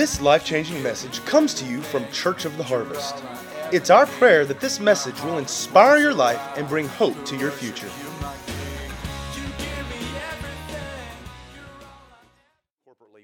This life changing message comes to you from Church of the Harvest. It's our prayer that this message will inspire your life and bring hope to your future.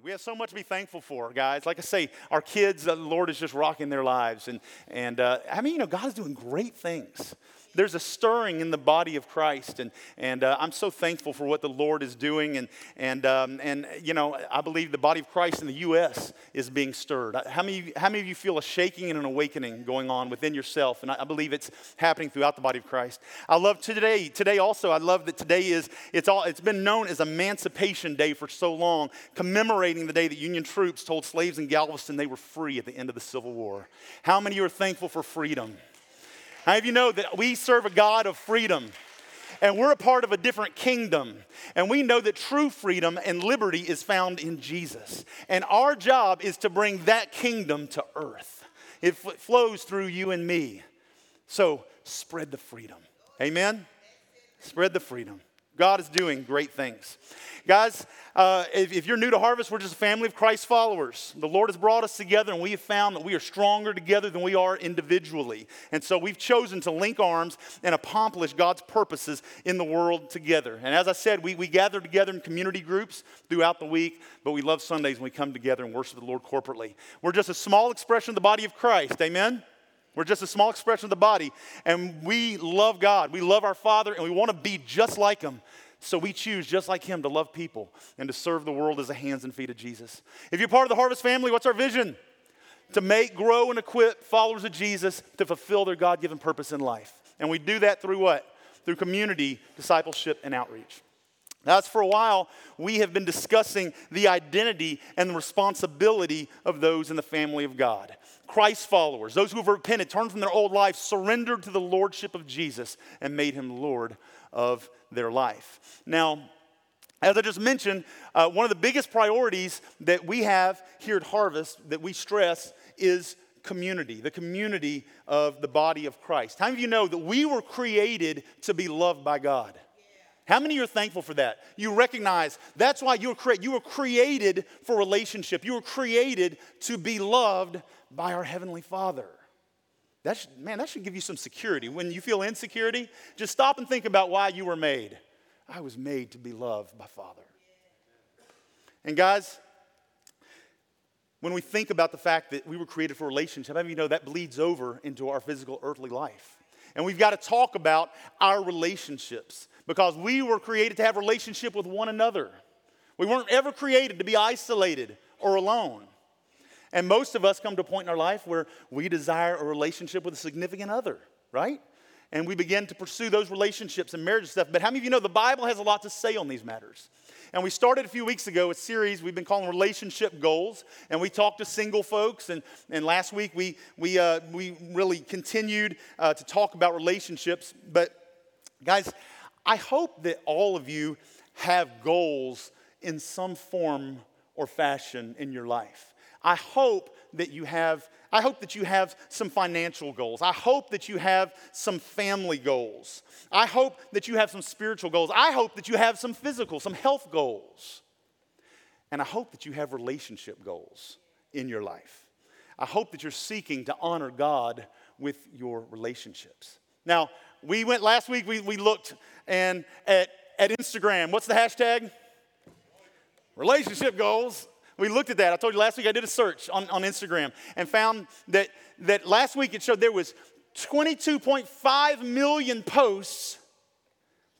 We have so much to be thankful for, guys. Like I say, our kids, the Lord is just rocking their lives. And, and uh, I mean, you know, God is doing great things. There's a stirring in the body of Christ, and, and uh, I'm so thankful for what the Lord is doing. And, and, um, and, you know, I believe the body of Christ in the U.S. is being stirred. How many, how many of you feel a shaking and an awakening going on within yourself? And I, I believe it's happening throughout the body of Christ. I love today, today also, I love that today is, it's, all, it's been known as Emancipation Day for so long, commemorating the day that Union troops told slaves in Galveston they were free at the end of the Civil War. How many of you are thankful for freedom? How of you know that we serve a God of freedom? And we're a part of a different kingdom. And we know that true freedom and liberty is found in Jesus. And our job is to bring that kingdom to earth. It f- flows through you and me. So spread the freedom. Amen? Spread the freedom. God is doing great things. Guys, uh, if, if, you're new to Harvest, we're just a family of Christ followers. The Lord has brought us together, and we have found that we are stronger together than we are individually. And so we've chosen to link arms and accomplish God's purposes in the world together. And as I said, we, we gather together in community groups throughout the week, but we love Sundays when we come together and worship the Lord corporately. We're just a small expression of the body of Christ. Amen? We're just a small expression of the body, and we love God. We love our Father, and we want to be just like Him. So we choose, just like Him, to love people and to serve the world as the hands and feet of Jesus. If you're part of the Harvest family, what's our vision? To make, grow, and equip followers of Jesus to fulfill their God given purpose in life. And we do that through what? Through community, discipleship, and outreach. That's for a while, we have been discussing the identity and the responsibility of those in the family of God. Christ followers, those who have repented, turned from their old life, surrendered to the lordship of Jesus, and made him Lord of their life. Now, as I just mentioned, uh, one of the biggest priorities that we have here at Harvest that we stress is community, the community of the body of Christ. How many of you know that we were created to be loved by God? How many are thankful for that? You recognize that's why you were, cre- you were created for relationship. You were created to be loved by our Heavenly Father. That should, man, that should give you some security. When you feel insecurity, just stop and think about why you were made. I was made to be loved by Father. And guys, when we think about the fact that we were created for relationship, many of you know that bleeds over into our physical earthly life? And we've got to talk about our relationships because we were created to have relationship with one another. We weren't ever created to be isolated or alone. And most of us come to a point in our life where we desire a relationship with a significant other, right? And we begin to pursue those relationships and marriage stuff. But how many of you know the Bible has a lot to say on these matters? And we started a few weeks ago a series we've been calling Relationship Goals. And we talked to single folks. And, and last week we, we, uh, we really continued uh, to talk about relationships. But guys, I hope that all of you have goals in some form or fashion in your life. I hope that you have I hope that you have some financial goals. I hope that you have some family goals. I hope that you have some spiritual goals. I hope that you have some physical, some health goals. And I hope that you have relationship goals in your life. I hope that you're seeking to honor God with your relationships. Now, we went last week, we, we looked and at, at Instagram. What's the hashtag? Relationship goals we looked at that. I told you last week I did a search on, on Instagram and found that, that last week it showed there was 22.5 million posts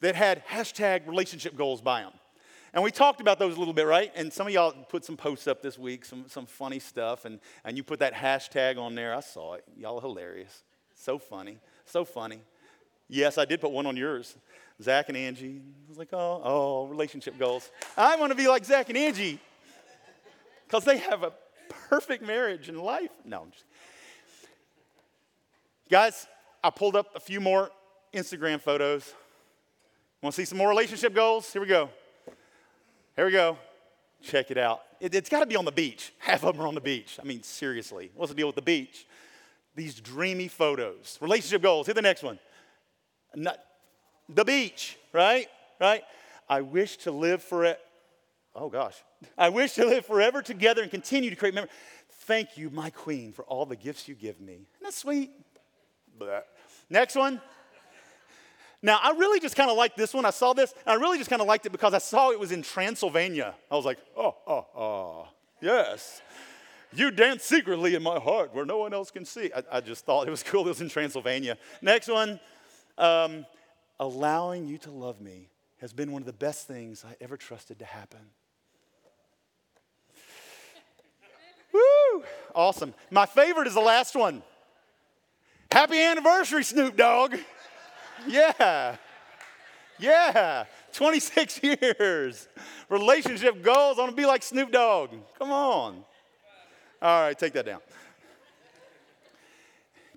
that had hashtag relationship goals by them. And we talked about those a little bit, right? And some of y'all put some posts up this week, some, some funny stuff, and, and you put that hashtag on there. I saw it. Y'all are hilarious. So funny. So funny. Yes, I did put one on yours. Zach and Angie. I was like, oh, oh, relationship goals. I want to be like Zach and Angie because they have a perfect marriage and life. No, I'm just. Guys, I pulled up a few more Instagram photos. Want to see some more relationship goals? Here we go. Here we go. Check it out. It, has got to be on the beach. Half of them are on the beach. I mean, seriously. What's the deal with the beach? These dreamy photos. Relationship goals. Hit the next one. Not, the beach, right? Right? I wish to live for it. Oh gosh. I wish to live forever together and continue to create memories. Thank you, my queen, for all the gifts you give me. Isn't that sweet? Next one. Now, I really just kind of liked this one. I saw this, and I really just kind of liked it because I saw it was in Transylvania. I was like, oh, oh, oh, yes. You dance secretly in my heart where no one else can see. I, I just thought it was cool it was in Transylvania. Next one. Um, allowing you to love me has been one of the best things I ever trusted to happen. Woo! Awesome. My favorite is the last one. Happy anniversary, Snoop Dogg. Yeah. Yeah. 26 years. Relationship goals. I want to be like Snoop Dogg. Come on. All right, take that down.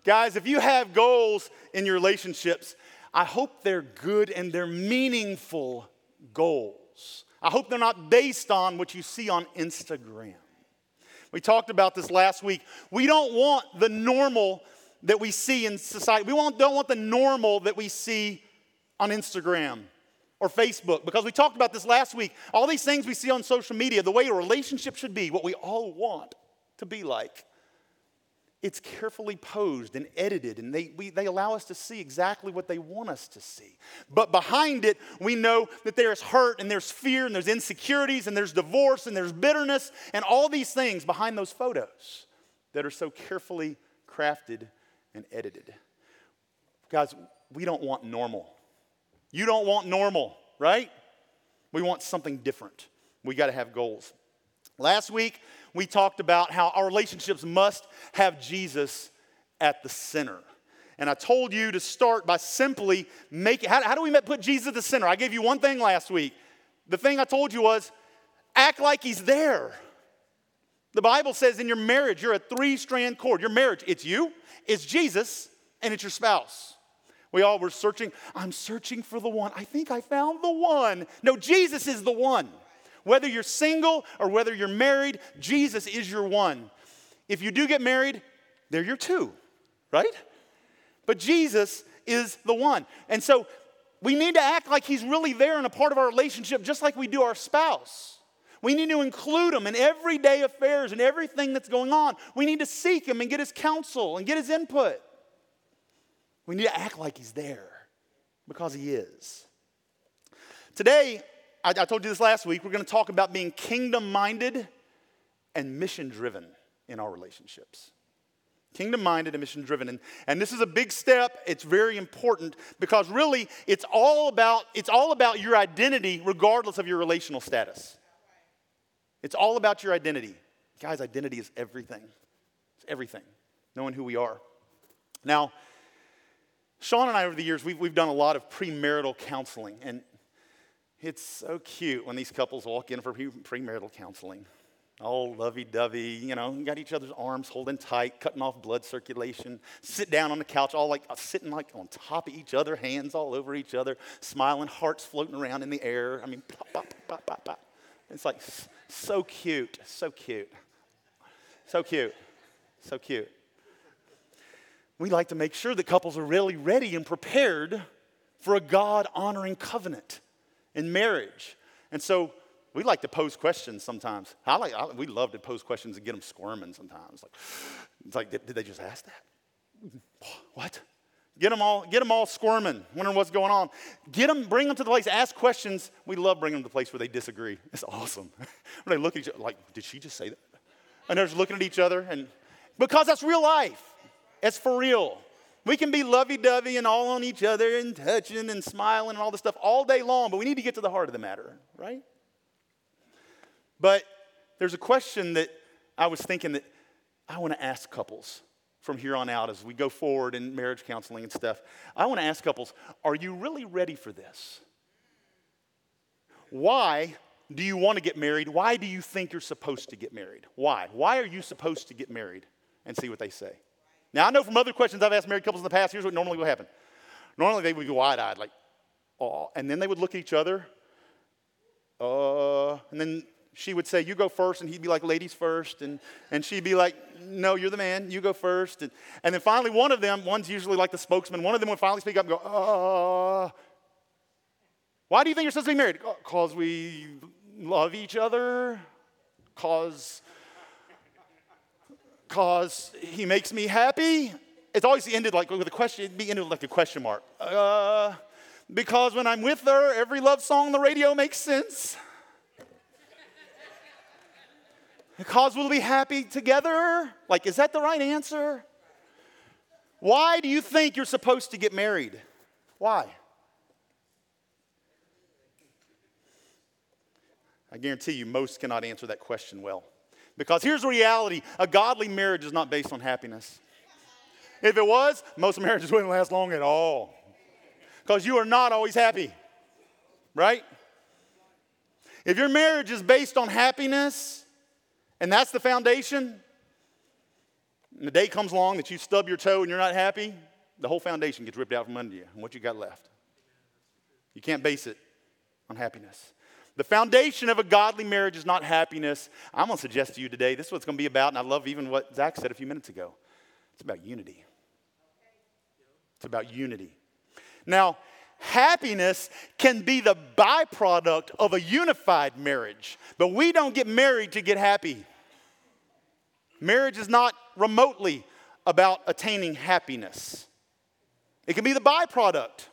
Guys, if you have goals in your relationships, I hope they're good and they're meaningful goals. I hope they're not based on what you see on Instagram. We talked about this last week. We don't want the normal that we see in society. We don't want the normal that we see on Instagram or Facebook because we talked about this last week. All these things we see on social media, the way a relationship should be, what we all want to be like. It's carefully posed and edited, and they, we, they allow us to see exactly what they want us to see. But behind it, we know that there's hurt, and there's fear, and there's insecurities, and there's divorce, and there's bitterness, and all these things behind those photos that are so carefully crafted and edited. Guys, we don't want normal. You don't want normal, right? We want something different. We got to have goals. Last week, we talked about how our relationships must have Jesus at the center. And I told you to start by simply making, how, how do we put Jesus at the center? I gave you one thing last week. The thing I told you was act like he's there. The Bible says in your marriage, you're a three strand cord. Your marriage, it's you, it's Jesus, and it's your spouse. We all were searching. I'm searching for the one. I think I found the one. No, Jesus is the one. Whether you're single or whether you're married, Jesus is your one. If you do get married, they're your two, right? But Jesus is the one. And so we need to act like he's really there and a part of our relationship, just like we do our spouse. We need to include him in everyday affairs and everything that's going on. We need to seek him and get his counsel and get his input. We need to act like he's there because he is. Today, I, I told you this last week, we're going to talk about being kingdom minded and mission driven in our relationships. Kingdom minded and mission driven. And, and this is a big step. It's very important because really it's all about it's all about your identity regardless of your relational status. It's all about your identity. Guys, identity is everything. It's everything. Knowing who we are. Now, Sean and I over the years, we've, we've done a lot of premarital counseling. And it's so cute when these couples walk in for premarital counseling. All lovey dovey, you know, got each other's arms holding tight, cutting off blood circulation, sit down on the couch, all like uh, sitting like on top of each other, hands all over each other, smiling, hearts floating around in the air. I mean, pop, pop, pop, pop, pop. It's like so cute, so cute, so cute, so cute. We like to make sure that couples are really ready and prepared for a God honoring covenant in marriage. And so we like to pose questions sometimes. I like, I, we love to pose questions and get them squirming sometimes. Like, it's like, did, did they just ask that? What? Get them all, get them all squirming, wondering what's going on. Get them, bring them to the place, ask questions. We love bringing them to the place where they disagree. It's awesome. when they look at each other, like, did she just say that? And they're just looking at each other, and because that's real life. It's for real. We can be lovey dovey and all on each other and touching and smiling and all this stuff all day long, but we need to get to the heart of the matter, right? But there's a question that I was thinking that I want to ask couples from here on out as we go forward in marriage counseling and stuff. I want to ask couples are you really ready for this? Why do you want to get married? Why do you think you're supposed to get married? Why? Why are you supposed to get married? And see what they say. Now, I know from other questions I've asked married couples in the past, here's what normally would happen. Normally, they would be wide eyed, like, oh, and then they would look at each other. Uh, and then she would say, You go first. And he'd be like, Ladies first. And, and she'd be like, No, you're the man. You go first. And, and then finally, one of them, one's usually like the spokesman, one of them would finally speak up and go, Uh, why do you think you're supposed to be married? Because we love each other. Because Because he makes me happy. It's always ended like with a question, it'd be ended like a question mark. Uh, because when I'm with her, every love song on the radio makes sense. Because we'll be happy together? Like, is that the right answer? Why do you think you're supposed to get married? Why? I guarantee you, most cannot answer that question well. Because here's the reality a godly marriage is not based on happiness. If it was, most marriages wouldn't last long at all. Because you are not always happy, right? If your marriage is based on happiness, and that's the foundation, and the day comes along that you stub your toe and you're not happy, the whole foundation gets ripped out from under you and what you got left. You can't base it on happiness. The foundation of a godly marriage is not happiness. I'm going to suggest to you today this is what it's going to be about, and I love even what Zach said a few minutes ago. It's about unity. It's about unity. Now, happiness can be the byproduct of a unified marriage, but we don't get married to get happy. Marriage is not remotely about attaining happiness. It can be the byproduct,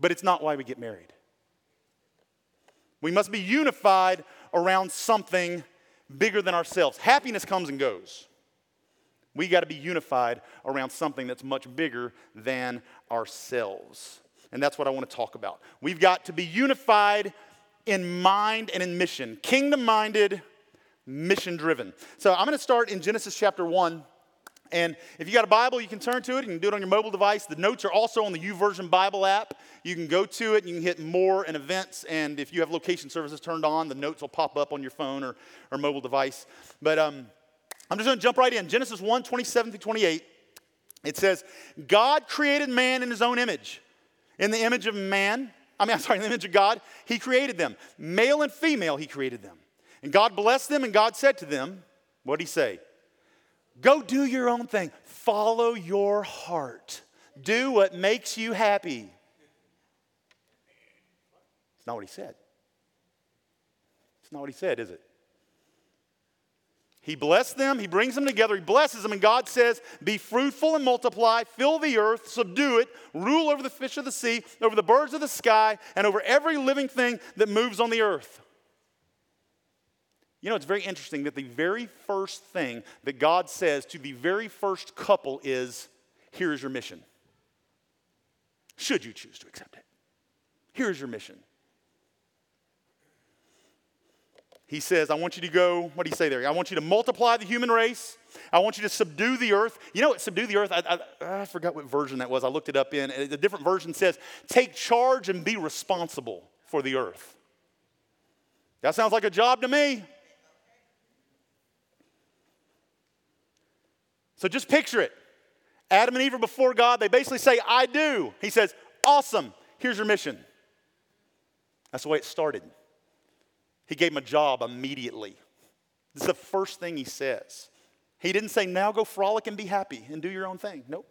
but it's not why we get married. We must be unified around something bigger than ourselves. Happiness comes and goes. We got to be unified around something that's much bigger than ourselves. And that's what I want to talk about. We've got to be unified in mind and in mission, kingdom minded, mission driven. So I'm going to start in Genesis chapter 1. And if you got a Bible, you can turn to it. You can do it on your mobile device. The notes are also on the YouVersion Bible app. You can go to it and you can hit more and events. And if you have location services turned on, the notes will pop up on your phone or, or mobile device. But um, I'm just going to jump right in. Genesis 1 27 through 28. It says, God created man in his own image. In the image of man, I mean, I'm sorry, in the image of God, he created them. Male and female, he created them. And God blessed them, and God said to them, What did he say? Go do your own thing. Follow your heart. Do what makes you happy. It's not what he said. It's not what he said, is it? He blessed them, he brings them together, he blesses them, and God says, Be fruitful and multiply, fill the earth, subdue it, rule over the fish of the sea, over the birds of the sky, and over every living thing that moves on the earth. You know, it's very interesting that the very first thing that God says to the very first couple is, Here's your mission. Should you choose to accept it, here's your mission. He says, I want you to go, what do you say there? I want you to multiply the human race. I want you to subdue the earth. You know what, subdue the earth? I, I, I forgot what version that was. I looked it up in. A different version says, take charge and be responsible for the earth. That sounds like a job to me. So just picture it. Adam and Eve are before God. They basically say, I do. He says, Awesome. Here's your mission. That's the way it started. He gave him a job immediately. This is the first thing he says. He didn't say, now go frolic and be happy and do your own thing. Nope.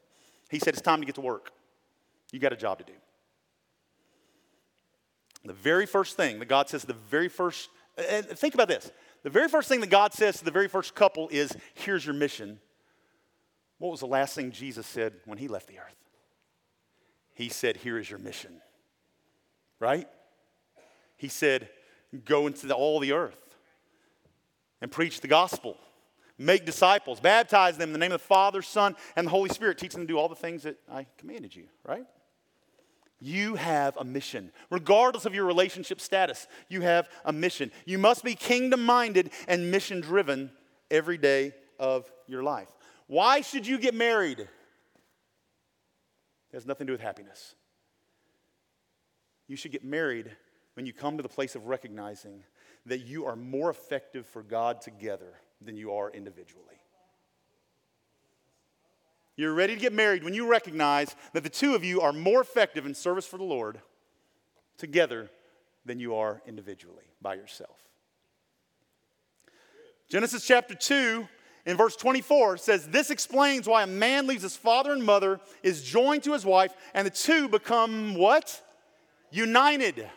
He said, it's time to get to work. You got a job to do. The very first thing that God says, the very first, and think about this. The very first thing that God says to the very first couple is, here's your mission. What was the last thing Jesus said when he left the earth? He said, here is your mission. Right? He said, go into the, all the earth and preach the gospel. Make disciples, baptize them in the name of the Father, Son, and the Holy Spirit. Teach them to do all the things that I commanded you, right? You have a mission. Regardless of your relationship status, you have a mission. You must be kingdom minded and mission driven every day of your life. Why should you get married? It has nothing to do with happiness. You should get married when you come to the place of recognizing that you are more effective for God together than you are individually. You're ready to get married when you recognize that the two of you are more effective in service for the Lord together than you are individually by yourself. Genesis chapter 2 in verse 24 says, This explains why a man leaves his father and mother, is joined to his wife, and the two become what? United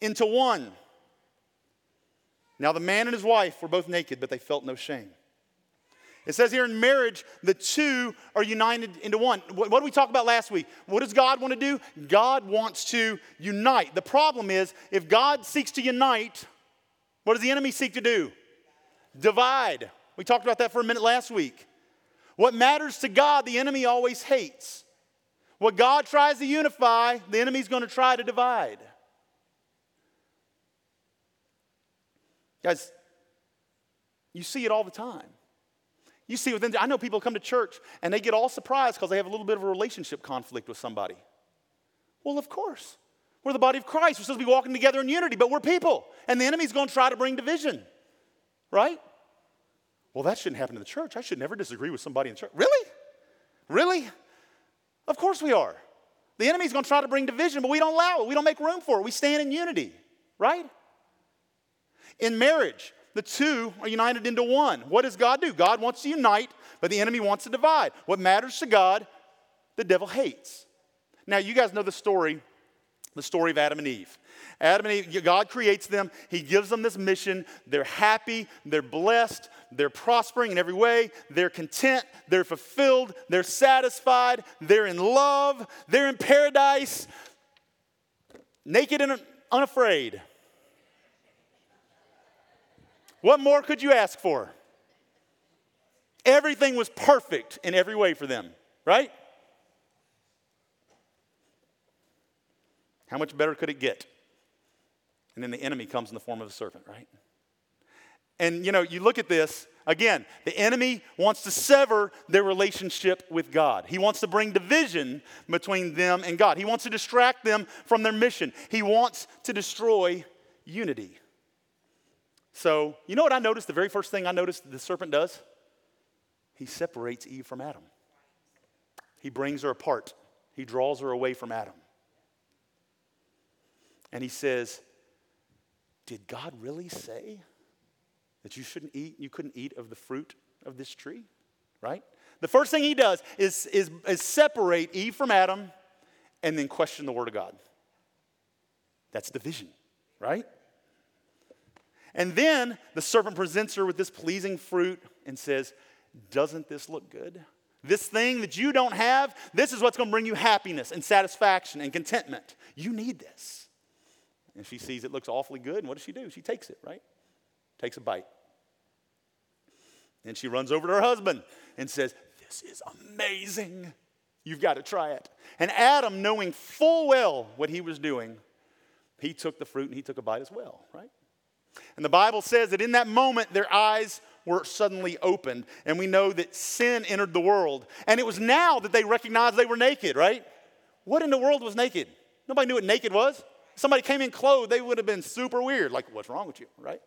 into one. Now, the man and his wife were both naked, but they felt no shame. It says here in marriage, the two are united into one. What, what did we talk about last week? What does God want to do? God wants to unite. The problem is, if God seeks to unite, what does the enemy seek to do? Divide. We talked about that for a minute last week. What matters to God, the enemy always hates. What God tries to unify, the enemy's going to try to divide. Guys, you see it all the time. You see within, I know people come to church and they get all surprised because they have a little bit of a relationship conflict with somebody. Well, of course. We're the body of Christ. We're supposed to be walking together in unity, but we're people. And the enemy's going to try to bring division, right? Well, that shouldn't happen in the church. I should never disagree with somebody in church. Really? Really? Of course we are. The enemy's going to try to bring division, but we don't allow it. We don't make room for it. We stand in unity, right? In marriage, the two are united into one. What does God do? God wants to unite, but the enemy wants to divide. What matters to God, the devil hates. Now, you guys know the story, the story of Adam and Eve. Adam and Eve, God creates them. He gives them this mission. They're happy, they're blessed, they're prospering in every way, they're content, they're fulfilled, they're satisfied, they're in love, they're in paradise, naked and unafraid. What more could you ask for? Everything was perfect in every way for them, right? How much better could it get? And then the enemy comes in the form of a serpent, right? And you know, you look at this, again, the enemy wants to sever their relationship with God. He wants to bring division between them and God. He wants to distract them from their mission. He wants to destroy unity. So, you know what I noticed? The very first thing I noticed the serpent does? He separates Eve from Adam. He brings her apart, he draws her away from Adam. And he says, Did God really say that you shouldn't eat, you couldn't eat of the fruit of this tree? Right? The first thing he does is, is, is separate Eve from Adam and then question the Word of God. That's division, right? And then the serpent presents her with this pleasing fruit and says, Doesn't this look good? This thing that you don't have, this is what's going to bring you happiness and satisfaction and contentment. You need this. And she sees it looks awfully good. And what does she do? She takes it, right? Takes a bite. And she runs over to her husband and says, This is amazing. You've got to try it. And Adam, knowing full well what he was doing, he took the fruit and he took a bite as well, right? And the Bible says that in that moment, their eyes were suddenly opened. And we know that sin entered the world. And it was now that they recognized they were naked, right? What in the world was naked? Nobody knew what naked was. Somebody came in clothed, they would have been super weird. Like, what's wrong with you, right?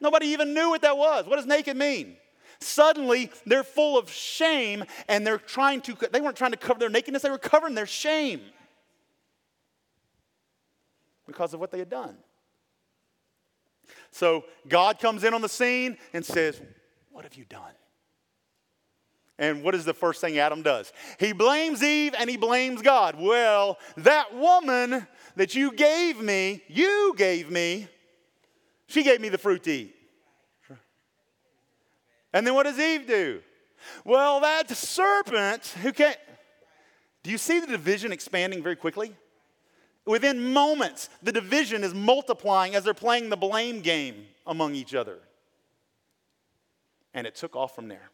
Nobody even knew what that was. What does naked mean? Suddenly, they're full of shame and they're trying to, they weren't trying to cover their nakedness, they were covering their shame because of what they had done. So God comes in on the scene and says, What have you done? And what is the first thing Adam does? He blames Eve and he blames God. Well, that woman that you gave me, you gave me, she gave me the fruit to eat. And then what does Eve do? Well, that serpent who can't. Do you see the division expanding very quickly? Within moments, the division is multiplying as they're playing the blame game among each other. And it took off from there.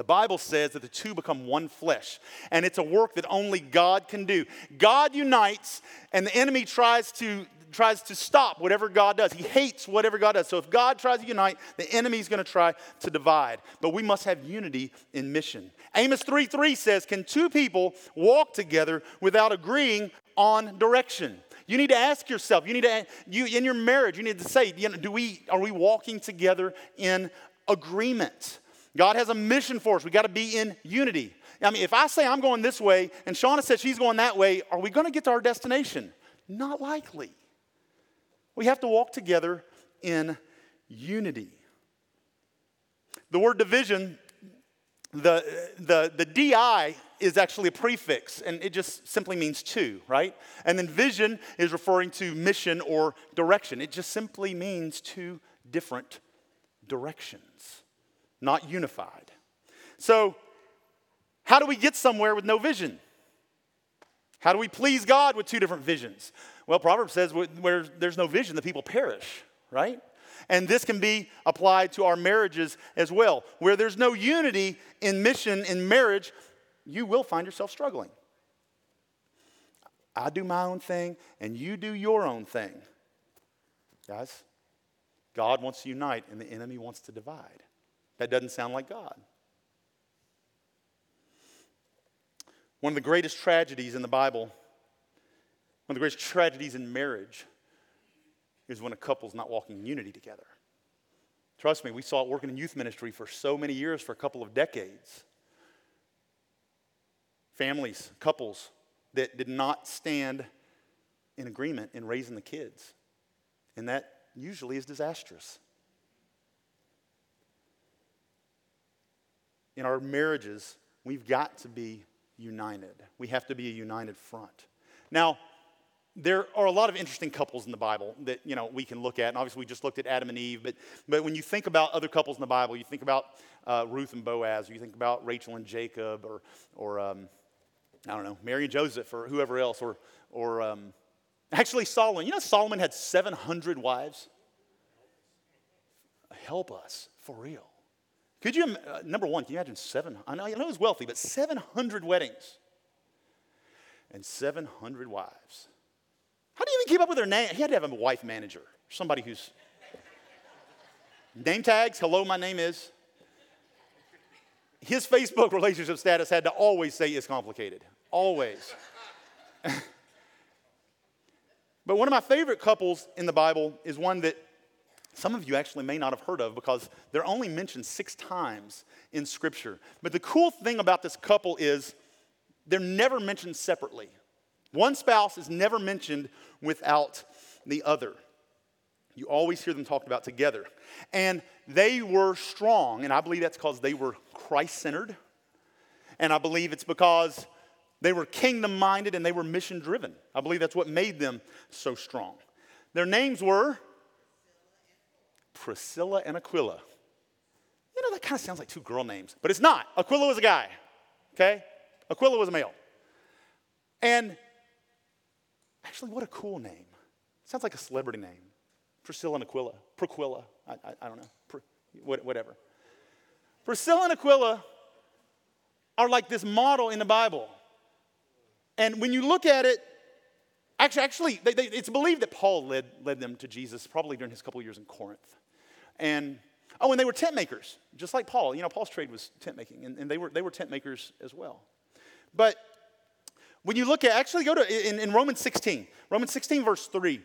The Bible says that the two become one flesh, and it's a work that only God can do. God unites, and the enemy tries to tries to stop whatever God does. He hates whatever God does. So if God tries to unite, the enemy is going to try to divide. But we must have unity in mission. Amos 3 3 says, Can two people walk together without agreeing on direction? You need to ask yourself, you need to, you, in your marriage, you need to say, you know, do we, are we walking together in agreement? God has a mission for us. We got to be in unity. I mean, if I say I'm going this way and Shauna says she's going that way, are we going to get to our destination? Not likely. We have to walk together in unity. The word division, the, the, the DI is actually a prefix, and it just simply means two, right? And then vision is referring to mission or direction. It just simply means two different directions. Not unified. So, how do we get somewhere with no vision? How do we please God with two different visions? Well, Proverbs says where there's no vision, the people perish, right? And this can be applied to our marriages as well. Where there's no unity in mission in marriage, you will find yourself struggling. I do my own thing, and you do your own thing. Guys, God wants to unite, and the enemy wants to divide. That doesn't sound like God. One of the greatest tragedies in the Bible, one of the greatest tragedies in marriage, is when a couple's not walking in unity together. Trust me, we saw it working in youth ministry for so many years, for a couple of decades. Families, couples that did not stand in agreement in raising the kids. And that usually is disastrous. In our marriages, we've got to be united. We have to be a united front. Now, there are a lot of interesting couples in the Bible that you know we can look at, and obviously we just looked at Adam and Eve. But but when you think about other couples in the Bible, you think about uh, Ruth and Boaz, or you think about Rachel and Jacob, or or um, I don't know Mary and Joseph, or whoever else, or or um, actually Solomon. You know Solomon had seven hundred wives. Help us for real. Could you, uh, number one, can you imagine seven? I know, I know he was wealthy, but 700 weddings and 700 wives. How do you even keep up with their name? He had to have a wife manager, somebody who's name tags. Hello, my name is. His Facebook relationship status had to always say it's complicated. Always. but one of my favorite couples in the Bible is one that some of you actually may not have heard of because they're only mentioned six times in Scripture. But the cool thing about this couple is they're never mentioned separately. One spouse is never mentioned without the other. You always hear them talked about together. And they were strong, and I believe that's because they were Christ centered. And I believe it's because they were kingdom minded and they were mission driven. I believe that's what made them so strong. Their names were Priscilla and Aquila. You know, that kind of sounds like two girl names, but it's not. Aquila was a guy, okay? Aquila was a male. And actually, what a cool name. Sounds like a celebrity name. Priscilla and Aquila. Proquilla. I, I, I don't know. Whatever. Priscilla and Aquila are like this model in the Bible. And when you look at it, actually, actually they, they, it's believed that Paul led, led them to Jesus probably during his couple years in Corinth. And oh, and they were tent makers, just like Paul. You know, Paul's trade was tent making, and, and they, were, they were tent makers as well. But when you look at, actually go to in, in Romans 16, Romans 16, verse 3.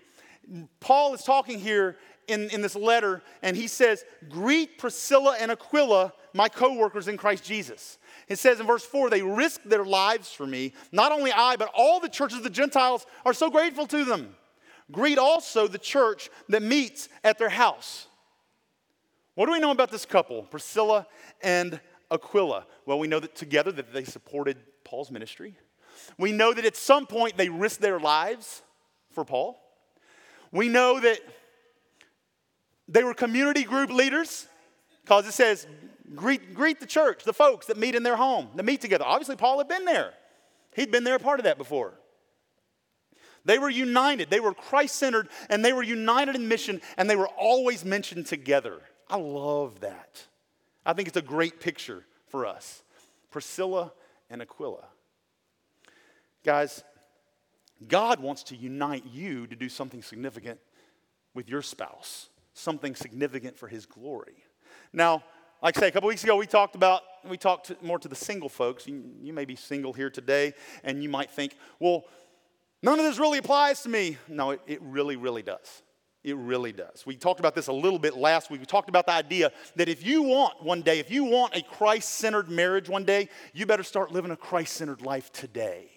Paul is talking here in, in this letter, and he says, Greet Priscilla and Aquila, my co workers in Christ Jesus. It says in verse 4, they risked their lives for me. Not only I, but all the churches of the Gentiles are so grateful to them. Greet also the church that meets at their house. What do we know about this couple, Priscilla and Aquila? Well, we know that together that they supported Paul's ministry. We know that at some point they risked their lives for Paul. We know that they were community group leaders because it says, greet, greet the church, the folks that meet in their home, that meet together. Obviously, Paul had been there, he'd been there a part of that before. They were united, they were Christ centered, and they were united in mission, and they were always mentioned together. I love that. I think it's a great picture for us. Priscilla and Aquila. Guys, God wants to unite you to do something significant with your spouse, something significant for his glory. Now, like I say, a couple weeks ago, we talked about, we talked more to the single folks. You, you may be single here today, and you might think, well, none of this really applies to me. No, it, it really, really does. It really does. We talked about this a little bit last week. We talked about the idea that if you want one day, if you want a Christ centered marriage one day, you better start living a Christ centered life today.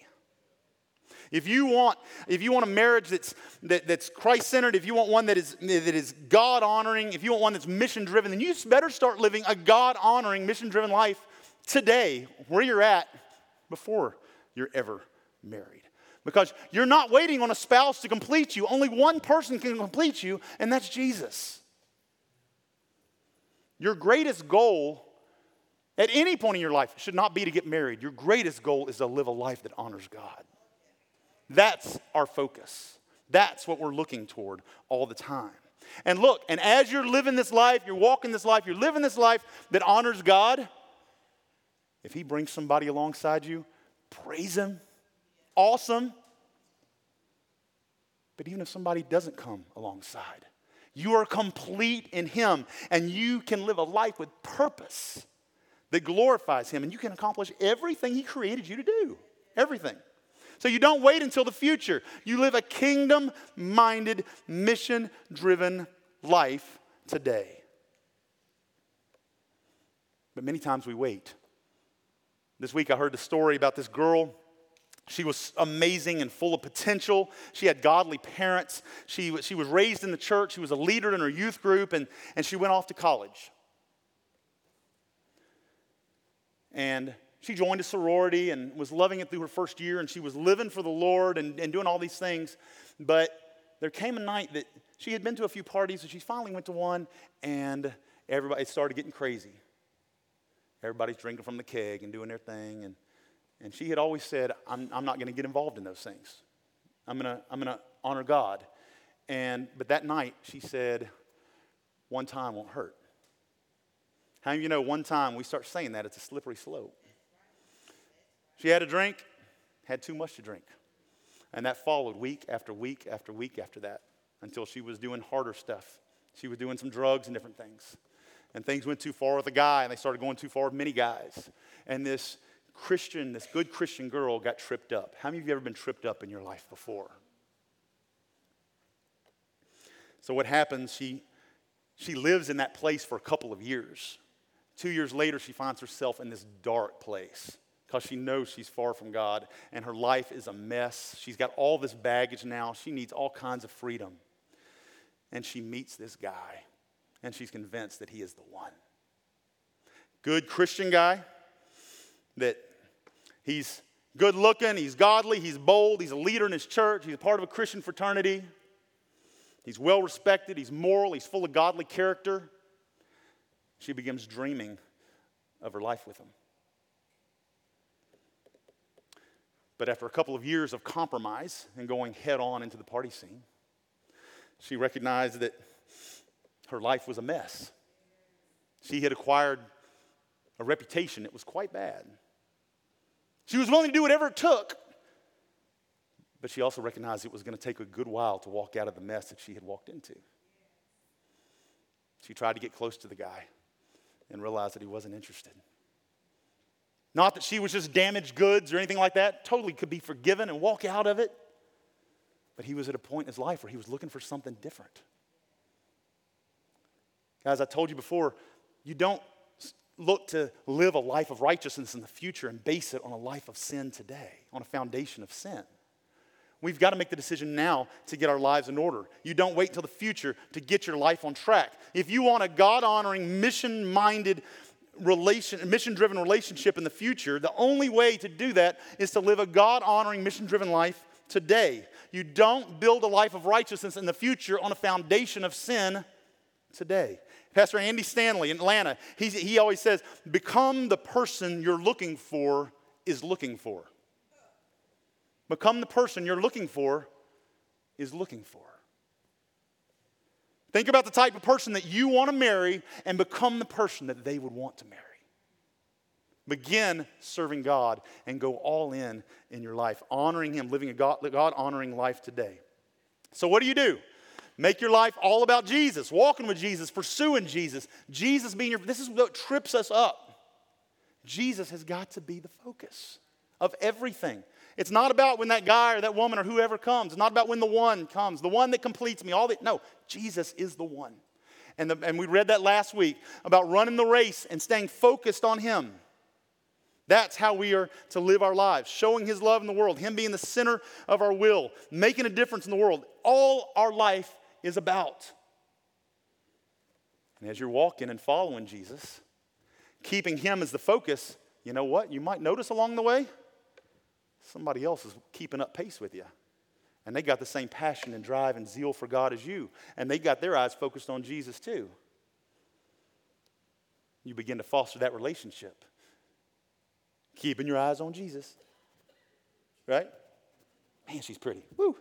If you want, if you want a marriage that's, that, that's Christ centered, if you want one that is, that is God honoring, if you want one that's mission driven, then you better start living a God honoring, mission driven life today, where you're at, before you're ever married because you're not waiting on a spouse to complete you. Only one person can complete you, and that's Jesus. Your greatest goal at any point in your life should not be to get married. Your greatest goal is to live a life that honors God. That's our focus. That's what we're looking toward all the time. And look, and as you're living this life, you're walking this life, you're living this life that honors God, if He brings somebody alongside you, praise Him. Awesome. But even if somebody doesn't come alongside, you are complete in Him and you can live a life with purpose that glorifies Him and you can accomplish everything He created you to do. Everything. So you don't wait until the future. You live a kingdom minded, mission driven life today. But many times we wait. This week I heard the story about this girl. She was amazing and full of potential. She had godly parents. She, she was raised in the church. She was a leader in her youth group, and, and she went off to college. And she joined a sorority and was loving it through her first year, and she was living for the Lord and, and doing all these things. But there came a night that she had been to a few parties, and she finally went to one, and everybody started getting crazy. Everybody's drinking from the keg and doing their thing. And, and she had always said, I'm, I'm not going to get involved in those things. I'm going to I'm going to honor God. And, but that night, she said, one time won't hurt. How of you know one time we start saying that, it's a slippery slope? She had a drink, had too much to drink. And that followed week after week after week after that until she was doing harder stuff. She was doing some drugs and different things. And things went too far with a guy, and they started going too far with many guys. And this Christian, this good Christian girl got tripped up. How many of you ever been tripped up in your life before? So what happens, she, she lives in that place for a couple of years. Two years later, she finds herself in this dark place because she knows she's far from God and her life is a mess. She's got all this baggage now. She needs all kinds of freedom. And she meets this guy and she's convinced that he is the one. Good Christian guy, that he's good looking, he's godly, he's bold, he's a leader in his church, he's a part of a Christian fraternity. He's well respected, he's moral, he's full of godly character. She begins dreaming of her life with him. But after a couple of years of compromise and going head on into the party scene, she recognized that her life was a mess. She had acquired a reputation that was quite bad. She was willing to do whatever it took, but she also recognized it was going to take a good while to walk out of the mess that she had walked into. She tried to get close to the guy and realized that he wasn't interested. Not that she was just damaged goods or anything like that, totally could be forgiven and walk out of it. But he was at a point in his life where he was looking for something different. Guys, I told you before, you don't look to live a life of righteousness in the future and base it on a life of sin today, on a foundation of sin. We've got to make the decision now to get our lives in order. You don't wait until the future to get your life on track. If you want a God honoring, mission minded, relation, mission driven relationship in the future, the only way to do that is to live a God honoring, mission driven life today. You don't build a life of righteousness in the future on a foundation of sin today. Pastor Andy Stanley in Atlanta, he, he always says, Become the person you're looking for is looking for. Become the person you're looking for is looking for. Think about the type of person that you want to marry and become the person that they would want to marry. Begin serving God and go all in in your life, honoring Him, living a God honoring life today. So, what do you do? Make your life all about Jesus, walking with Jesus, pursuing Jesus, Jesus being your. This is what trips us up. Jesus has got to be the focus of everything. It's not about when that guy or that woman or whoever comes. It's not about when the one comes, the one that completes me. All that no, Jesus is the one. And, the, and we read that last week about running the race and staying focused on Him. That's how we are to live our lives, showing His love in the world, Him being the center of our will, making a difference in the world. All our life is about. And as you're walking and following Jesus, keeping Him as the focus, you know what? You might notice along the way somebody else is keeping up pace with you. And they got the same passion and drive and zeal for God as you. And they got their eyes focused on Jesus too. You begin to foster that relationship. Keeping your eyes on Jesus. Right? Man, she's pretty. Woo.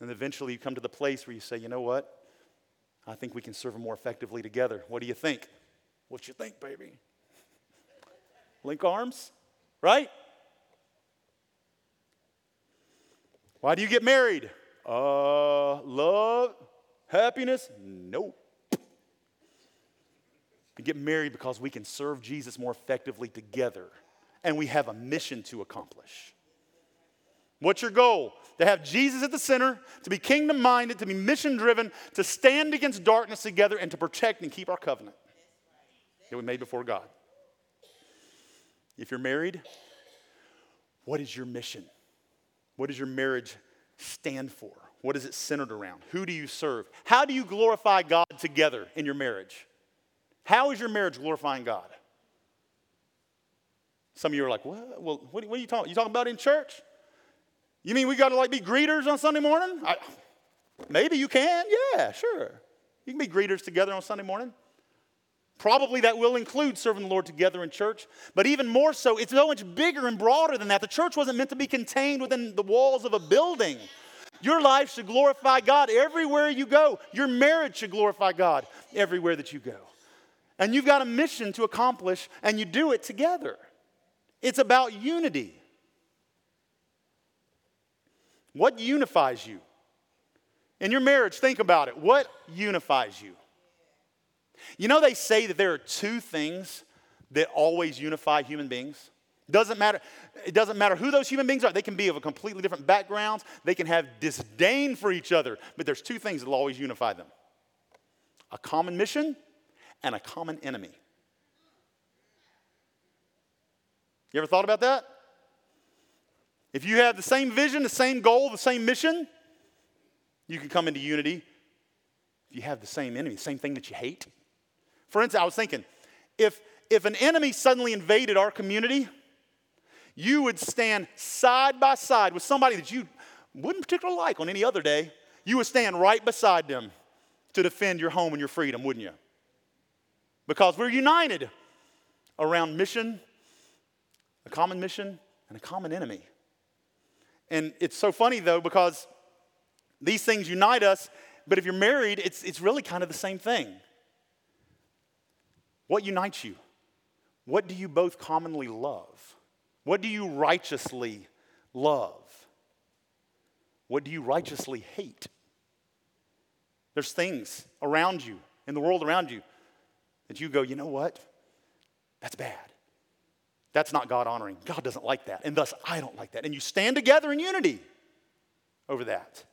And eventually you come to the place where you say, you know what? I think we can serve more effectively together. What do you think? What you think, baby? Link arms, right? Why do you get married? Uh, love, happiness? Nope. We get married because we can serve Jesus more effectively together and we have a mission to accomplish. What's your goal? To have Jesus at the center, to be kingdom minded, to be mission driven, to stand against darkness together, and to protect and keep our covenant that we made before God. If you're married, what is your mission? What does your marriage stand for? What is it centered around? Who do you serve? How do you glorify God together in your marriage? How is your marriage glorifying God? Some of you are like, what? Well, what, are you talking? You talking about in church? You mean we got to like be greeters on Sunday morning? I, maybe you can. Yeah, sure. You can be greeters together on Sunday morning. Probably that will include serving the Lord together in church, but even more so, it's so much bigger and broader than that. The church wasn't meant to be contained within the walls of a building. Your life should glorify God everywhere you go. Your marriage should glorify God everywhere that you go. And you've got a mission to accomplish, and you do it together. It's about unity. What unifies you? In your marriage, think about it. What unifies you? You know, they say that there are two things that always unify human beings. Doesn't matter, it doesn't matter who those human beings are. They can be of a completely different backgrounds. They can have disdain for each other. But there's two things that will always unify them a common mission and a common enemy. You ever thought about that? If you have the same vision, the same goal, the same mission, you can come into unity. If you have the same enemy, the same thing that you hate. For instance, I was thinking, if, if an enemy suddenly invaded our community, you would stand side by side with somebody that you wouldn't particularly like on any other day. You would stand right beside them to defend your home and your freedom, wouldn't you? Because we're united around mission, a common mission, and a common enemy. And it's so funny though, because these things unite us, but if you're married, it's, it's really kind of the same thing. What unites you? What do you both commonly love? What do you righteously love? What do you righteously hate? There's things around you, in the world around you, that you go, you know what? That's bad. That's not God honoring. God doesn't like that. And thus, I don't like that. And you stand together in unity over that.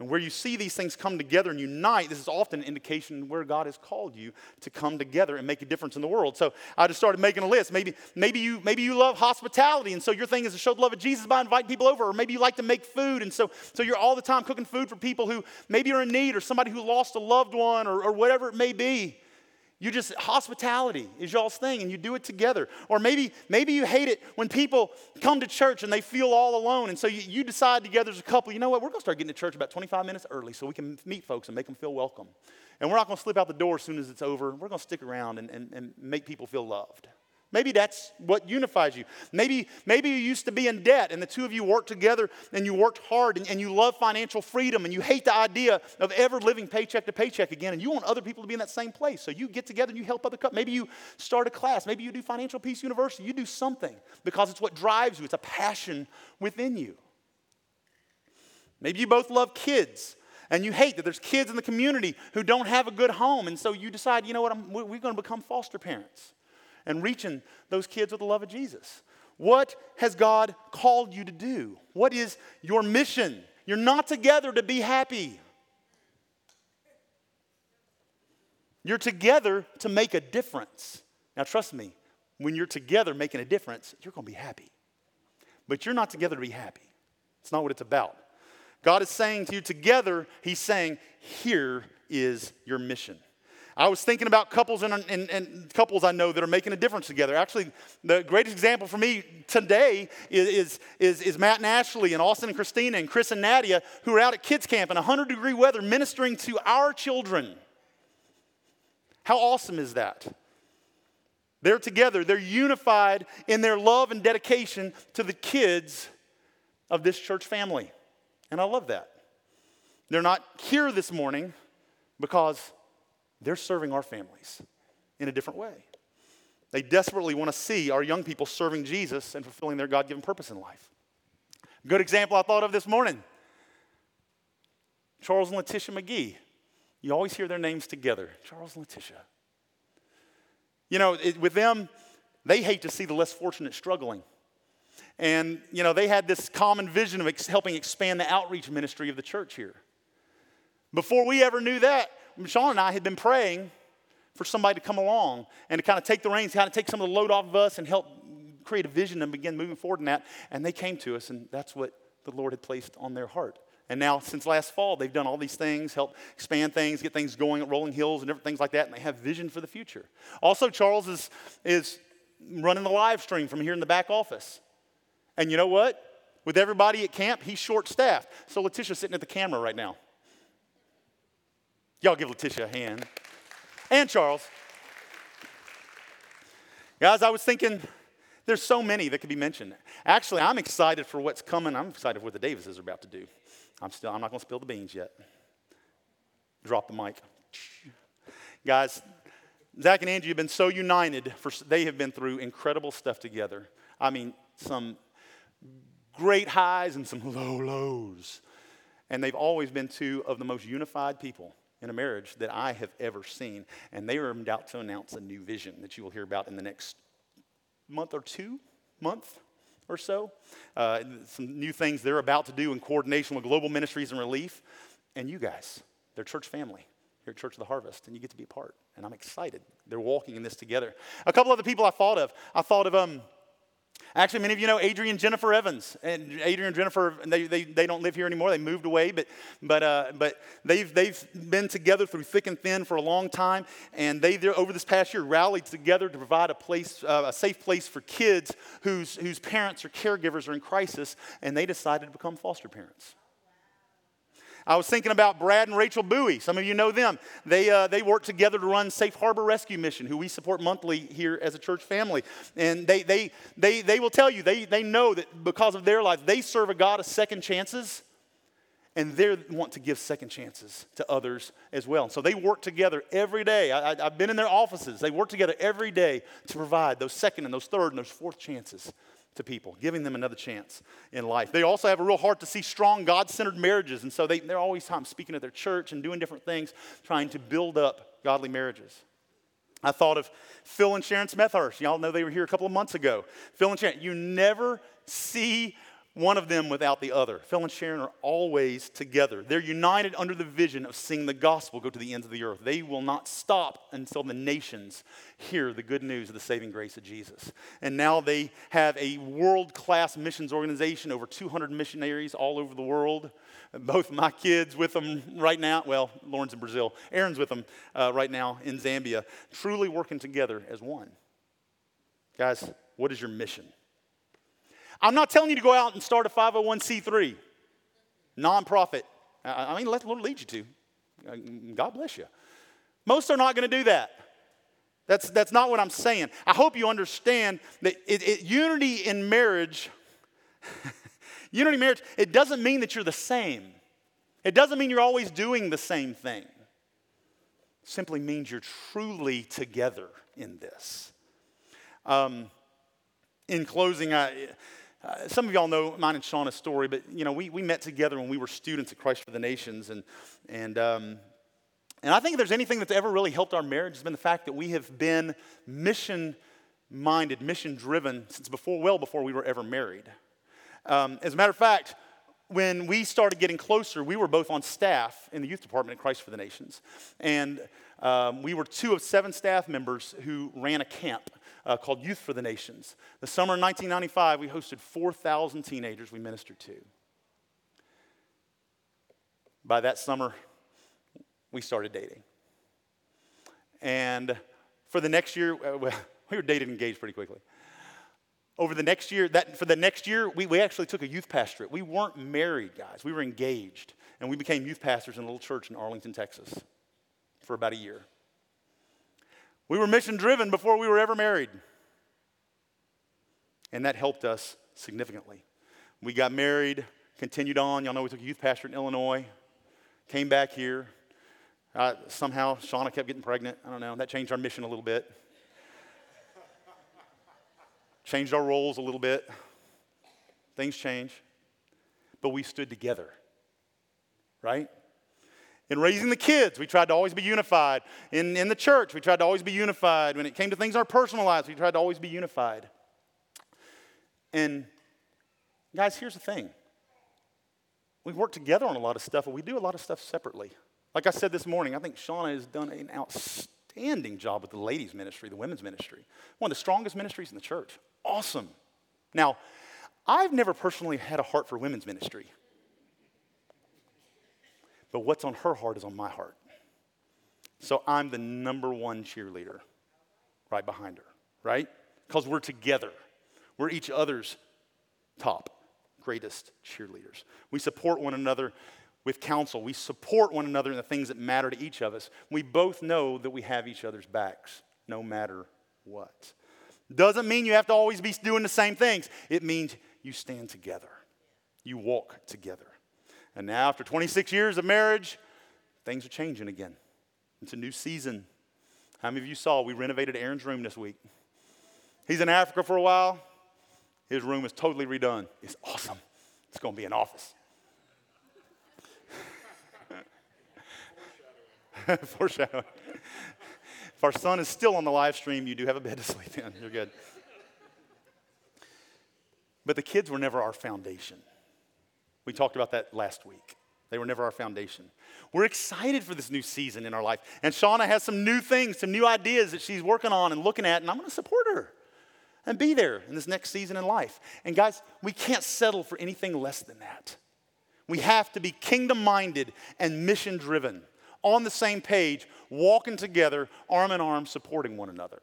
And where you see these things come together and unite, this is often an indication where God has called you to come together and make a difference in the world. So I just started making a list. Maybe, maybe, you, maybe you love hospitality, and so your thing is to show the love of Jesus by inviting people over. Or maybe you like to make food, and so, so you're all the time cooking food for people who maybe are in need, or somebody who lost a loved one, or, or whatever it may be. You just hospitality is y'all's thing and you do it together. Or maybe maybe you hate it when people come to church and they feel all alone and so you, you decide together as a couple, you know what, we're gonna start getting to church about 25 minutes early so we can meet folks and make them feel welcome. And we're not gonna slip out the door as soon as it's over. We're gonna stick around and, and, and make people feel loved. Maybe that's what unifies you. Maybe, maybe you used to be in debt and the two of you worked together and you worked hard and, and you love financial freedom and you hate the idea of ever living paycheck to paycheck again and you want other people to be in that same place. So you get together and you help other couples. Maybe you start a class. Maybe you do Financial Peace University. You do something because it's what drives you, it's a passion within you. Maybe you both love kids and you hate that there's kids in the community who don't have a good home and so you decide, you know what, I'm, we're going to become foster parents and reaching those kids with the love of Jesus. What has God called you to do? What is your mission? You're not together to be happy. You're together to make a difference. Now, trust me, when you're together making a difference, you're going to be happy. But you're not together to be happy. It's not what it's about. God is saying to you together, He's saying, here is your mission. I was thinking about couples and, and, and, couples I know that are making a difference together. Actually, the greatest example for me today is, is, is, Matt and Ashley and Austin and Christina and Chris and Nadia who are out at kids camp in 100 degree weather ministering to our children. How awesome is that? They're together, they're unified in their love and dedication to the kids of this church family. And I love that. They're not here this morning because they're serving our families in a different way. They desperately want to see our young people serving Jesus and fulfilling their God given purpose in life. Good example I thought of this morning Charles and Letitia McGee. You always hear their names together Charles and Letitia. You know, it, with them, they hate to see the less fortunate struggling. And, you know, they had this common vision of ex- helping expand the outreach ministry of the church here. Before we ever knew that, Sean and I had been praying for somebody to come along and to kind of take the reins, kind of take some of the load off of us and help create a vision and begin moving forward in that. And they came to us, and that's what the Lord had placed on their heart. And now, since last fall, they've done all these things, help expand things, get things going at Rolling Hills and different things like that, and they have vision for the future. Also, Charles is, is running the live stream from here in the back office. And you know what? With everybody at camp, he's short staffed. So Letitia's sitting at the camera right now. Y'all give Letitia a hand. And Charles. Guys, I was thinking there's so many that could be mentioned. Actually, I'm excited for what's coming. I'm excited for what the Davises are about to do. I'm still, I'm not going to spill the beans yet. Drop the mic. Guys, Zach and Angie have been so united. For, they have been through incredible stuff together. I mean, some great highs and some low lows. And they've always been two of the most unified people in a marriage that I have ever seen. And they are about to announce a new vision that you will hear about in the next month or two, month or so. Uh, some new things they're about to do in coordination with Global Ministries and Relief. And you guys, their church family here at Church of the Harvest, and you get to be a part. And I'm excited. They're walking in this together. A couple other people I thought of. I thought of um, Actually, many of you know Adrian Jennifer Evans. And Adrian and Jennifer, they, they, they don't live here anymore. They moved away, but, but, uh, but they've, they've been together through thick and thin for a long time. And they, over this past year, rallied together to provide a, place, uh, a safe place for kids whose, whose parents or caregivers are in crisis. And they decided to become foster parents. I was thinking about Brad and Rachel Bowie. Some of you know them. They, uh, they work together to run Safe Harbor Rescue Mission, who we support monthly here as a church family. And they, they, they, they will tell you, they, they know that because of their life, they serve a God of second chances, and they want to give second chances to others as well. So they work together every day. I, I've been in their offices. They work together every day to provide those second and those third and those fourth chances to people, giving them another chance in life. They also have a real heart to see strong, God centered marriages. And so they, they're always time speaking at their church and doing different things, trying to build up godly marriages. I thought of Phil and Sharon Smethurst. Y'all know they were here a couple of months ago. Phil and Sharon, you never see one of them without the other. Phil and Sharon are always together. They're united under the vision of seeing the gospel go to the ends of the earth. They will not stop until the nations hear the good news of the saving grace of Jesus. And now they have a world class missions organization, over 200 missionaries all over the world. Both my kids with them right now. Well, Lauren's in Brazil. Aaron's with them uh, right now in Zambia, truly working together as one. Guys, what is your mission? I'm not telling you to go out and start a 501c3 nonprofit. I mean, let the Lord lead you to. Uh, God bless you. Most are not going to do that. That's, that's not what I'm saying. I hope you understand that it, it, unity in marriage, unity in marriage, it doesn't mean that you're the same. It doesn't mean you're always doing the same thing. It simply means you're truly together in this. Um, in closing, I, uh, some of y'all know mine and Shauna's story, but you know, we, we met together when we were students at Christ for the Nations. And, and, um, and I think if there's anything that's ever really helped our marriage, has been the fact that we have been mission minded, mission driven since before, well before we were ever married. Um, as a matter of fact, when we started getting closer, we were both on staff in the youth department at Christ for the Nations. And um, we were two of seven staff members who ran a camp uh, called Youth for the Nations. The summer of 1995, we hosted 4,000 teenagers we ministered to. By that summer, we started dating. And for the next year, uh, we were dated and engaged pretty quickly. Over the next year, that, for the next year, we, we actually took a youth pastorate. We weren't married, guys. We were engaged. And we became youth pastors in a little church in Arlington, Texas for about a year. We were mission driven before we were ever married. And that helped us significantly. We got married, continued on. Y'all know we took a youth pastor in Illinois, came back here. Uh, somehow Shauna kept getting pregnant. I don't know. That changed our mission a little bit. changed our roles a little bit. Things change. But we stood together, right? In raising the kids, we tried to always be unified. In, in the church, we tried to always be unified. When it came to things in our personal lives, we tried to always be unified. And guys, here's the thing we work together on a lot of stuff, but we do a lot of stuff separately. Like I said this morning, I think Shauna has done an outstanding job with the ladies' ministry, the women's ministry. One of the strongest ministries in the church. Awesome. Now, I've never personally had a heart for women's ministry. But what's on her heart is on my heart. So I'm the number one cheerleader right behind her, right? Because we're together. We're each other's top, greatest cheerleaders. We support one another with counsel. We support one another in the things that matter to each of us. We both know that we have each other's backs, no matter what. Doesn't mean you have to always be doing the same things, it means you stand together, you walk together. And now, after 26 years of marriage, things are changing again. It's a new season. How many of you saw we renovated Aaron's room this week? He's in Africa for a while. His room is totally redone. It's awesome. It's going to be an office. Foreshadowing. If our son is still on the live stream, you do have a bed to sleep in. You're good. But the kids were never our foundation. We talked about that last week. They were never our foundation. We're excited for this new season in our life. And Shauna has some new things, some new ideas that she's working on and looking at, and I'm going to support her and be there in this next season in life. And guys, we can't settle for anything less than that. We have to be kingdom minded and mission driven, on the same page, walking together, arm in arm, supporting one another.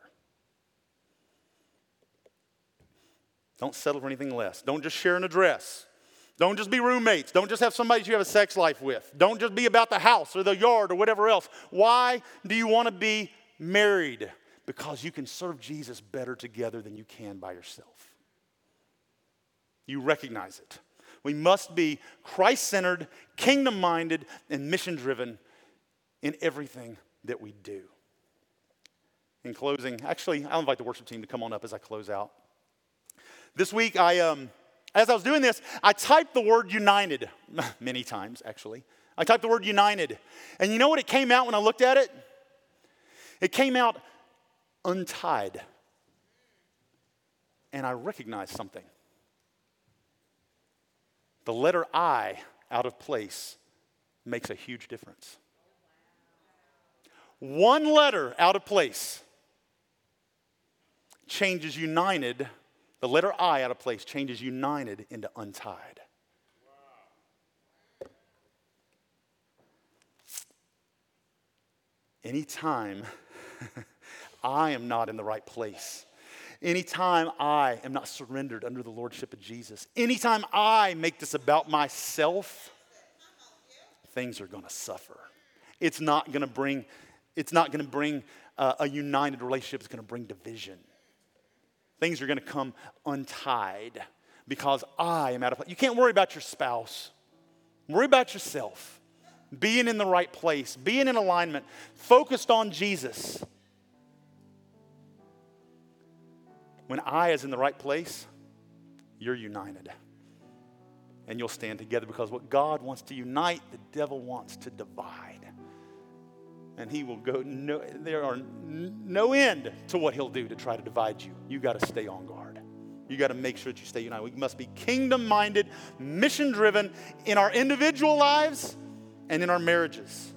Don't settle for anything less. Don't just share an address. Don't just be roommates. Don't just have somebody you have a sex life with. Don't just be about the house or the yard or whatever else. Why do you want to be married? Because you can serve Jesus better together than you can by yourself. You recognize it. We must be Christ centered, kingdom minded, and mission driven in everything that we do. In closing, actually, I'll invite the worship team to come on up as I close out. This week, I. Um, as I was doing this, I typed the word united many times, actually. I typed the word united. And you know what it came out when I looked at it? It came out untied. And I recognized something. The letter I out of place makes a huge difference. One letter out of place changes united the letter I out of place changes united into untied. Anytime I am not in the right place, anytime I am not surrendered under the lordship of Jesus, anytime I make this about myself, things are going to suffer. It's not going to bring, it's not going to bring uh, a united relationship. It's going to bring division. Things are going to come untied because I am out of place. You can't worry about your spouse, worry about yourself. Being in the right place, being in alignment, focused on Jesus. When I is in the right place, you're united. And you'll stand together because what God wants to unite, the devil wants to divide and he will go no, there are no end to what he'll do to try to divide you. You got to stay on guard. You got to make sure that you stay united. We must be kingdom minded mission driven in our individual lives and in our marriages.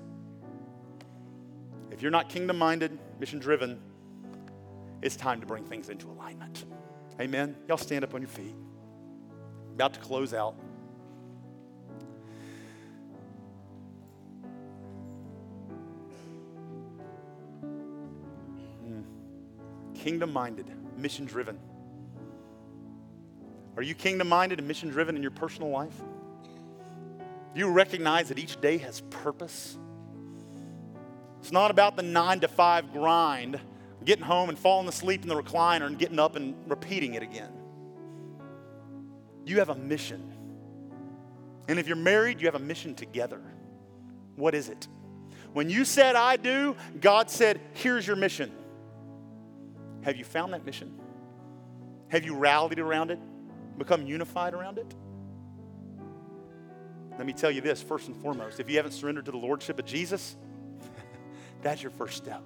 If you're not kingdom minded mission driven it's time to bring things into alignment. Amen? Y'all stand up on your feet. About to close out kingdom minded, mission driven. Are you kingdom minded and mission driven in your personal life? Do you recognize that each day has purpose? It's not about the nine to five grind, getting home and falling asleep in the recliner and getting up and repeating it again. You have a mission. And if you're married, you have a mission together. What is it? When you said, I do, God said, Here's your mission. Have you found that mission? Have you rallied around it? Become unified around it? Let me tell you this first and foremost if you haven't surrendered to the Lordship of Jesus, that's your first step.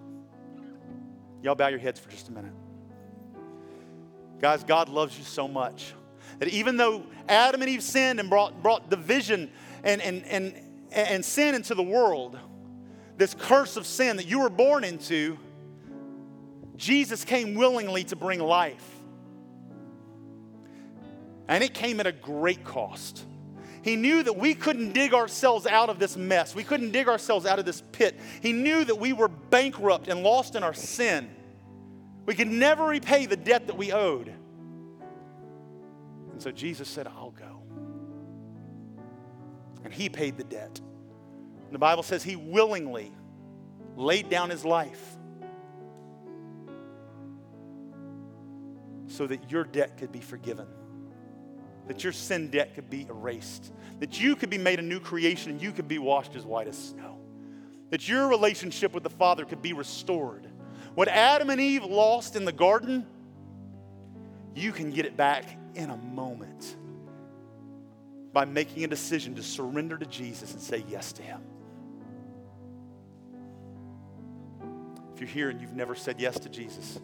Y'all bow your heads for just a minute. Guys, God loves you so much that even though Adam and Eve sinned and brought, brought division and, and, and, and sin into the world, this curse of sin that you were born into, Jesus came willingly to bring life. And it came at a great cost. He knew that we couldn't dig ourselves out of this mess. We couldn't dig ourselves out of this pit. He knew that we were bankrupt and lost in our sin. We could never repay the debt that we owed. And so Jesus said, I'll go. And he paid the debt. The Bible says he willingly laid down his life so that your debt could be forgiven, that your sin debt could be erased, that you could be made a new creation and you could be washed as white as snow, that your relationship with the Father could be restored. What Adam and Eve lost in the garden, you can get it back in a moment by making a decision to surrender to Jesus and say yes to Him. If you're here and you've never said yes to Jesus,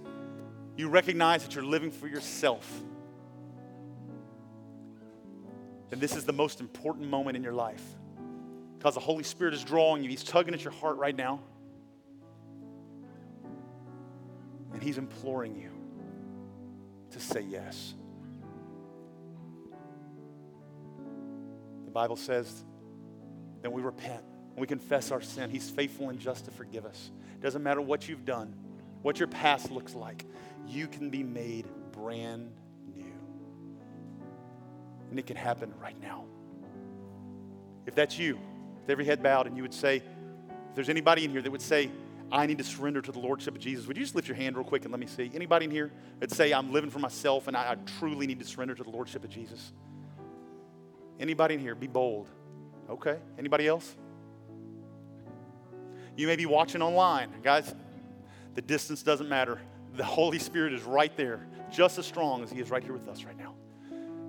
you recognize that you're living for yourself, then this is the most important moment in your life because the Holy Spirit is drawing you. He's tugging at your heart right now. And He's imploring you to say yes. The Bible says that we repent, we confess our sin. He's faithful and just to forgive us. It Doesn't matter what you've done, what your past looks like, you can be made brand new. And it can happen right now. If that's you, with every head bowed, and you would say, if there's anybody in here that would say, I need to surrender to the Lordship of Jesus, would you just lift your hand real quick and let me see? Anybody in here that say, I'm living for myself and I, I truly need to surrender to the Lordship of Jesus? Anybody in here? Be bold. Okay. Anybody else? You may be watching online. Guys, the distance doesn't matter. The Holy Spirit is right there, just as strong as He is right here with us right now.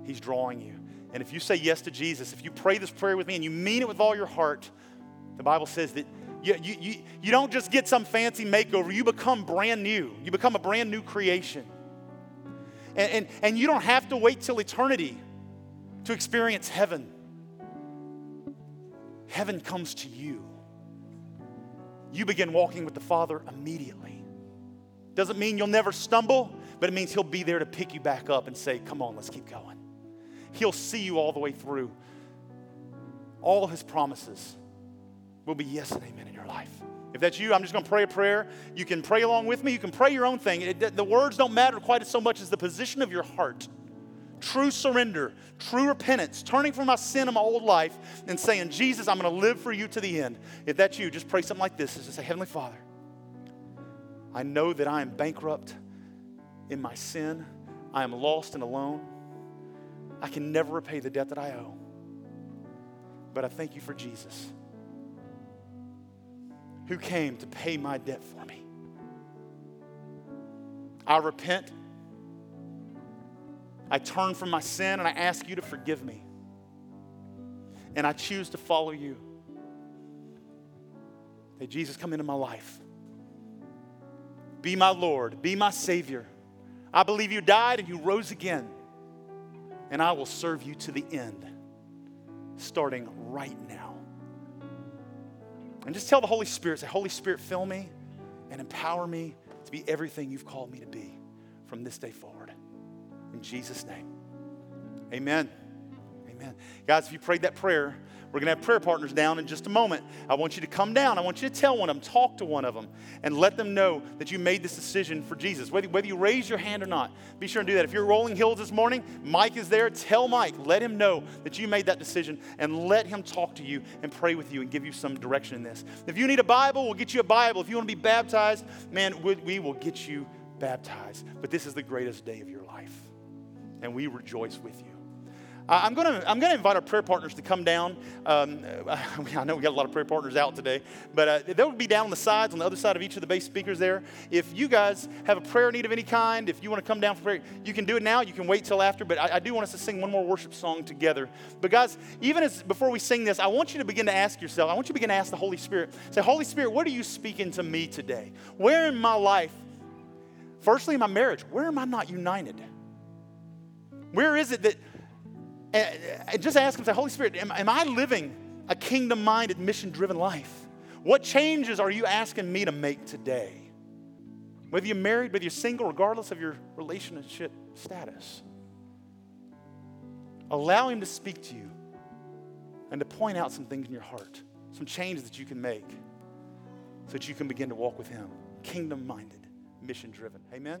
He's drawing you. And if you say yes to Jesus, if you pray this prayer with me and you mean it with all your heart, the Bible says that you, you, you, you don't just get some fancy makeover, you become brand new. You become a brand new creation. And, and, and you don't have to wait till eternity to experience heaven. Heaven comes to you you begin walking with the Father immediately. Doesn't mean you'll never stumble, but it means He'll be there to pick you back up and say, Come on, let's keep going. He'll see you all the way through. All His promises will be yes and amen in your life. If that's you, I'm just going to pray a prayer. You can pray along with me. You can pray your own thing. It, the words don't matter quite as so much as the position of your heart true surrender, true repentance, turning from my sin in my old life and saying, Jesus, I'm going to live for you to the end. If that's you, just pray something like this. Just say, Heavenly Father, I know that I am bankrupt in my sin. I am lost and alone. I can never repay the debt that I owe. But I thank you for Jesus, who came to pay my debt for me. I repent I turn from my sin and I ask you to forgive me. And I choose to follow you. Hey, Jesus, come into my life. Be my Lord, be my Savior. I believe you died and you rose again. And I will serve you to the end, starting right now. And just tell the Holy Spirit, say, Holy Spirit, fill me and empower me to be everything you've called me to be from this day forward. In Jesus' name. Amen. Amen. Guys, if you prayed that prayer, We're going to have prayer partners down in just a moment. I want you to come down. I want you to tell one of them, talk to one of them, and let them know that you made this decision for Jesus. Whether, whether you raise your hand or not, be sure and do that. If you're rolling hills this morning, Mike is there. Tell Mike, let him know that you made that decision, and let him talk to you and pray with you and give you some direction in this. If you need a Bible, we'll get you a Bible. If you want to be baptized, man, we will get you baptized. But this is the greatest day of your life, and we rejoice with you. I'm going to I'm gonna invite our prayer partners to come down. Um, I know we got a lot of prayer partners out today, but uh, they'll be down on the sides, on the other side of each of the bass speakers there. If you guys have a prayer need of any kind, if you want to come down for prayer, you can do it now. You can wait till after, but I, I do want us to sing one more worship song together. But guys, even as before we sing this, I want you to begin to ask yourself, I want you to begin to ask the Holy Spirit, say, Holy Spirit, what are you speaking to me today? Where in my life, firstly in my marriage, where am I not united? Where is it that and just ask him, say, Holy Spirit, am, am I living a kingdom minded, mission driven life? What changes are you asking me to make today? Whether you're married, whether you're single, regardless of your relationship status. Allow him to speak to you and to point out some things in your heart, some changes that you can make so that you can begin to walk with him, kingdom minded, mission driven. Amen.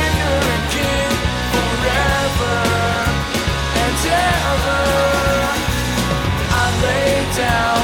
Down.